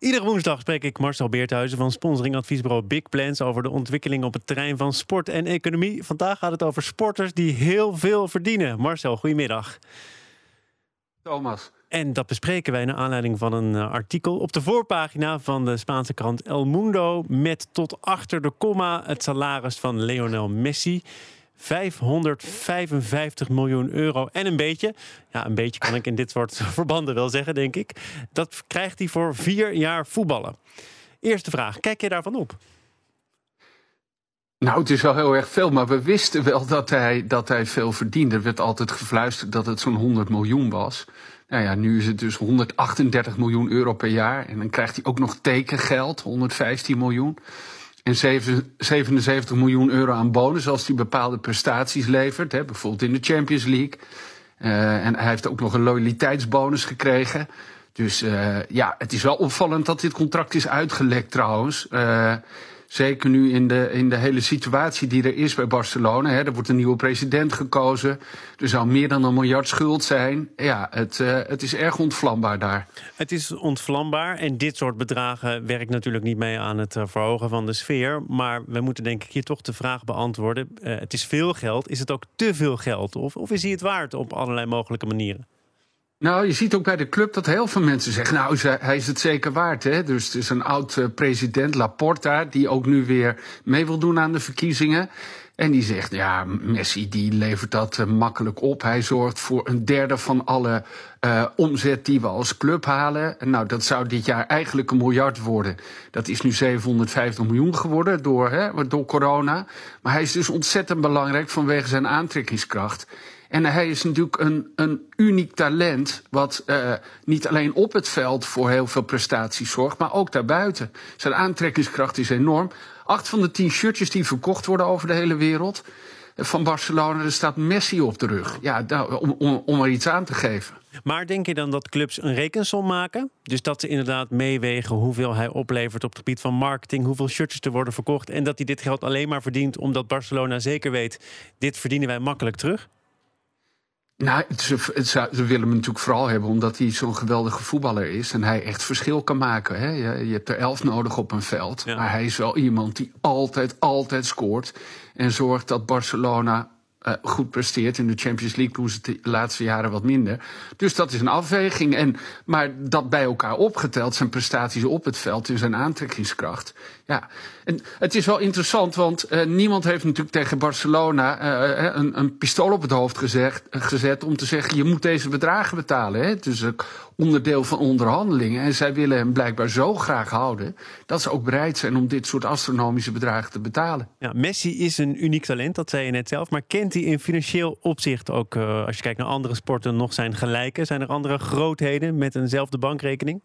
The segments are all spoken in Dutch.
Iedere woensdag spreek ik Marcel Beerthuizen van sponsoringadviesbureau Big Plans over de ontwikkeling op het terrein van sport en economie. Vandaag gaat het over sporters die heel veel verdienen. Marcel, goedemiddag. Thomas. En dat bespreken wij naar aanleiding van een eh, artikel op de voorpagina van de Spaanse krant El Mundo. Met tot achter de komma het salaris van Lionel Messi. 555 miljoen euro en een beetje. Ja, een beetje kan ik in dit soort verbanden wel zeggen, denk ik. Dat krijgt hij voor vier jaar voetballen. Eerste vraag, kijk je daarvan op? Nou, het is wel heel erg veel, maar we wisten wel dat hij, dat hij veel verdiende. Er werd altijd gefluisterd dat het zo'n 100 miljoen was. Nou ja, nu is het dus 138 miljoen euro per jaar. En dan krijgt hij ook nog tekengeld, 115 miljoen. En 77 miljoen euro aan bonus als hij bepaalde prestaties levert. Hè, bijvoorbeeld in de Champions League. Uh, en hij heeft ook nog een loyaliteitsbonus gekregen. Dus uh, ja, het is wel opvallend dat dit contract is uitgelekt trouwens. Uh, Zeker nu in de, in de hele situatie die er is bij Barcelona. Hè, er wordt een nieuwe president gekozen. Er zou meer dan een miljard schuld zijn. Ja, het, uh, het is erg ontvlambaar daar. Het is ontvlambaar. En dit soort bedragen werkt natuurlijk niet mee aan het eh, verhogen van de sfeer. Maar we moeten denk ik hier toch de vraag beantwoorden. Het is veel geld. Is het ook te veel geld? Of, of is hij het waard op allerlei mogelijke manieren? Nou, je ziet ook bij de club dat heel veel mensen zeggen... nou, hij is het zeker waard, hè. Dus het is een oud-president, Laporta... die ook nu weer mee wil doen aan de verkiezingen. En die zegt, ja, Messi die levert dat uh, makkelijk op. Hij zorgt voor een derde van alle uh, omzet die we als club halen. Nou, dat zou dit jaar eigenlijk een miljard worden. Dat is nu 750 miljoen geworden door, hè, door corona. Maar hij is dus ontzettend belangrijk vanwege zijn aantrekkingskracht. En hij is natuurlijk een, een uniek talent, wat uh, niet alleen op het veld voor heel veel prestaties zorgt, maar ook daarbuiten. Zijn aantrekkingskracht is enorm. Acht van de tien shirtjes die verkocht worden over de hele wereld eh, van Barcelona, er staat Messi op de rug. Ja, om, om, om er iets aan te geven. Maar denk je dan dat clubs een rekensom maken? Dus dat ze inderdaad meewegen hoeveel hij oplevert op het gebied van marketing, hoeveel shirtjes er worden verkocht en dat hij dit geld alleen maar verdient omdat Barcelona zeker weet, dit verdienen wij makkelijk terug? Nou, ze, ze, willen hem natuurlijk vooral hebben omdat hij zo'n geweldige voetballer is. En hij echt verschil kan maken. Hè? Je, je hebt er elf nodig op een veld. Ja. Maar hij is wel iemand die altijd, altijd scoort. En zorgt dat Barcelona uh, goed presteert. In de Champions League doen ze het de laatste jaren wat minder. Dus dat is een afweging. En, maar dat bij elkaar opgeteld, zijn prestaties op het veld en zijn aantrekkingskracht. Ja, en het is wel interessant, want uh, niemand heeft natuurlijk tegen Barcelona uh, een, een, pistool op het hoofd gezegd, gezet om te zeggen: je moet deze bedragen betalen. Hè? Het is ook onderdeel van onderhandelingen. En zij willen hem blijkbaar zo graag houden dat ze ook bereid zijn om dit soort astronomische bedragen te betalen. Ja, Messi is een uniek talent, dat zei je net zelf. Maar kent hij in financieel opzicht ook, uh, als je kijkt naar andere sporten, nog zijn gelijke? Zijn er andere grootheden met eenzelfde bankrekening?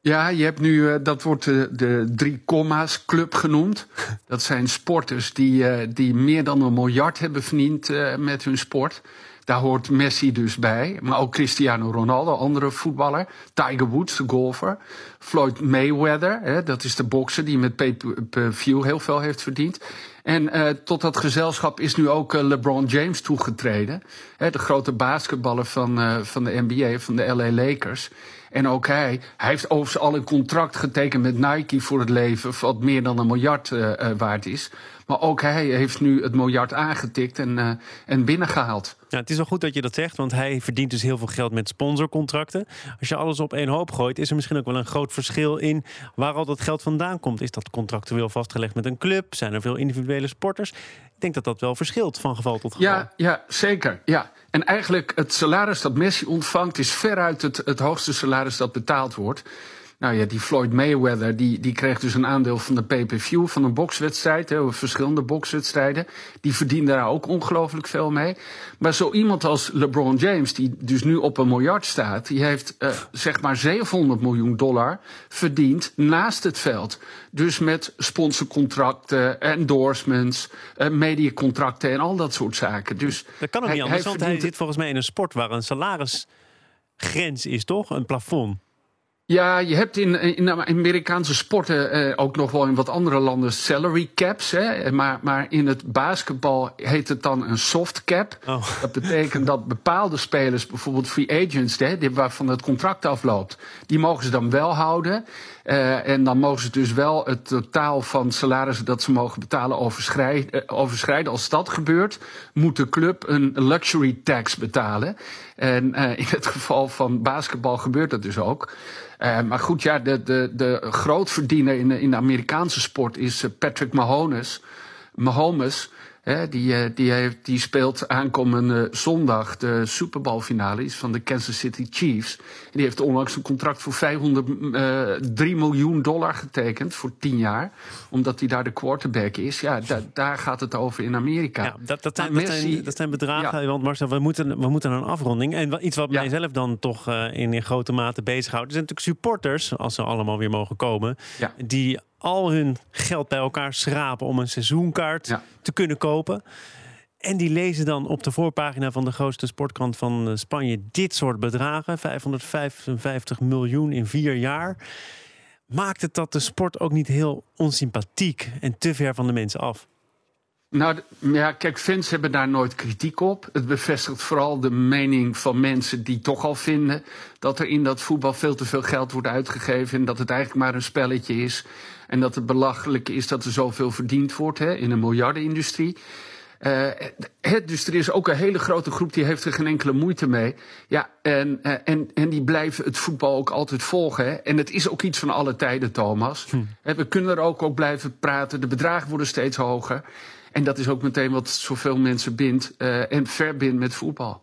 Ja, je hebt nu, uh, dat wordt de, drie comma's club genoemd. Dat zijn sporters die, uh, die meer dan een miljard hebben verdiend met hun sport. Daar hoort Messi dus bij, maar ook Cristiano Ronaldo, andere voetballer. Tiger Woods, de golfer. Floyd Mayweather, hè, dat is de bokser die met pay-per-view heel veel heeft verdiend. En uh, tot dat gezelschap is nu ook uh, LeBron James toegetreden. Hè, de grote basketballer van, uh, van de NBA, van de LA Lakers. En ook hij, hij heeft overigens al een contract getekend met Nike voor het leven, wat meer dan een miljard waard is. Maar ook hij heeft nu het miljard aangetikt en, uh, en binnengehaald. Ja, het is wel goed dat je dat zegt, want hij verdient dus heel veel geld met sponsorcontracten. Als je alles op één hoop gooit, is er misschien ook wel een groot verschil in waar al dat geld vandaan komt. Is dat contractueel vastgelegd met een club? Zijn er veel individuele sporters? Ik denk dat dat wel verschilt van geval tot geval. Ja, ja zeker. Ja. En eigenlijk het salaris dat Messi ontvangt is veruit het, het hoogste salaris dat betaald wordt. Nou ja, die Floyd Mayweather, die, die kreeg dus een aandeel van de pay-per-view van een bokswedstrijd, hè, verschillende bokswedstrijden. Die verdiende daar ook ongelooflijk veel mee. Maar zo iemand als LeBron James, die dus nu op een miljard staat, die heeft uh, zeg maar 700 miljoen dollar verdiend naast het veld. Dus met sponsorcontracten, endorsements, uh, mediacontracten en al dat soort zaken. Dus dat kan ook niet anders, hij want hij zit volgens mij in een sport waar een salarisgrens is, toch? Een plafond. Ja, je hebt in, in Amerikaanse sporten eh, ook nog wel in wat andere landen salary caps. Hè? Maar, maar in het basketbal heet het dan een soft cap. Oh. Dat betekent dat bepaalde spelers, bijvoorbeeld free agents, hè, waarvan het contract afloopt, die mogen ze dan wel houden. Uh, en dan mogen ze dus wel het totaal van salarissen dat ze mogen betalen overschrijden. Uh, overschrijden. Als dat gebeurt, moet de club een luxury tax betalen. En uh, in het geval van basketbal gebeurt dat dus ook. maar goed, ja, de, de, de grootverdiener in de, in de Amerikaanse sport is Patrick Mahomes. Mahomes die, eh, die, heeft, die speelt aankomende zondag de Super Bowl finale van de Kansas City Chiefs. En die heeft onlangs een contract voor 503 uh, miljoen dollar getekend voor 10 jaar. Omdat hij daar de quarterback is. Ja, da, daar gaat het over in Amerika. Ja, dat, dat, zijn, dat, zijn, dat zijn bedragen, ja. want Marcel, we moeten, we moeten een afronding. En iets wat ja. mijzelf dan toch uh, in, in grote mate bezighoudt, zijn natuurlijk supporters, als ze allemaal weer mogen komen, ja. die al hun geld bij elkaar schrapen om een seizoenkaart ja. te kunnen kopen. En die lezen dan op de voorpagina van de grootste sportkrant van eh, Spanje dit soort bedragen: 555 miljoen in vier jaar. Maakt het dat de sport ook niet heel onsympathiek en te ver van de mensen af? Nou ja, kijk, fans hebben daar nooit kritiek op. Het bevestigt vooral de mening van mensen die toch al vinden dat er in dat voetbal veel te veel geld wordt uitgegeven en dat het eigenlijk maar een spelletje is. En dat het belachelijk is dat er zoveel verdiend wordt hè, in een miljardenindustrie. Uh, dus er is ook een hele grote groep die heeft er geen enkele moeite mee. Ja, en, uh, en, en die blijven het voetbal ook altijd volgen. Hè. En het is ook iets van alle tijden, Thomas. Hm. We kunnen er ook, ook blijven praten. De bedragen worden steeds hoger. En dat is ook meteen wat zoveel mensen bindt uh, en verbindt met voetbal.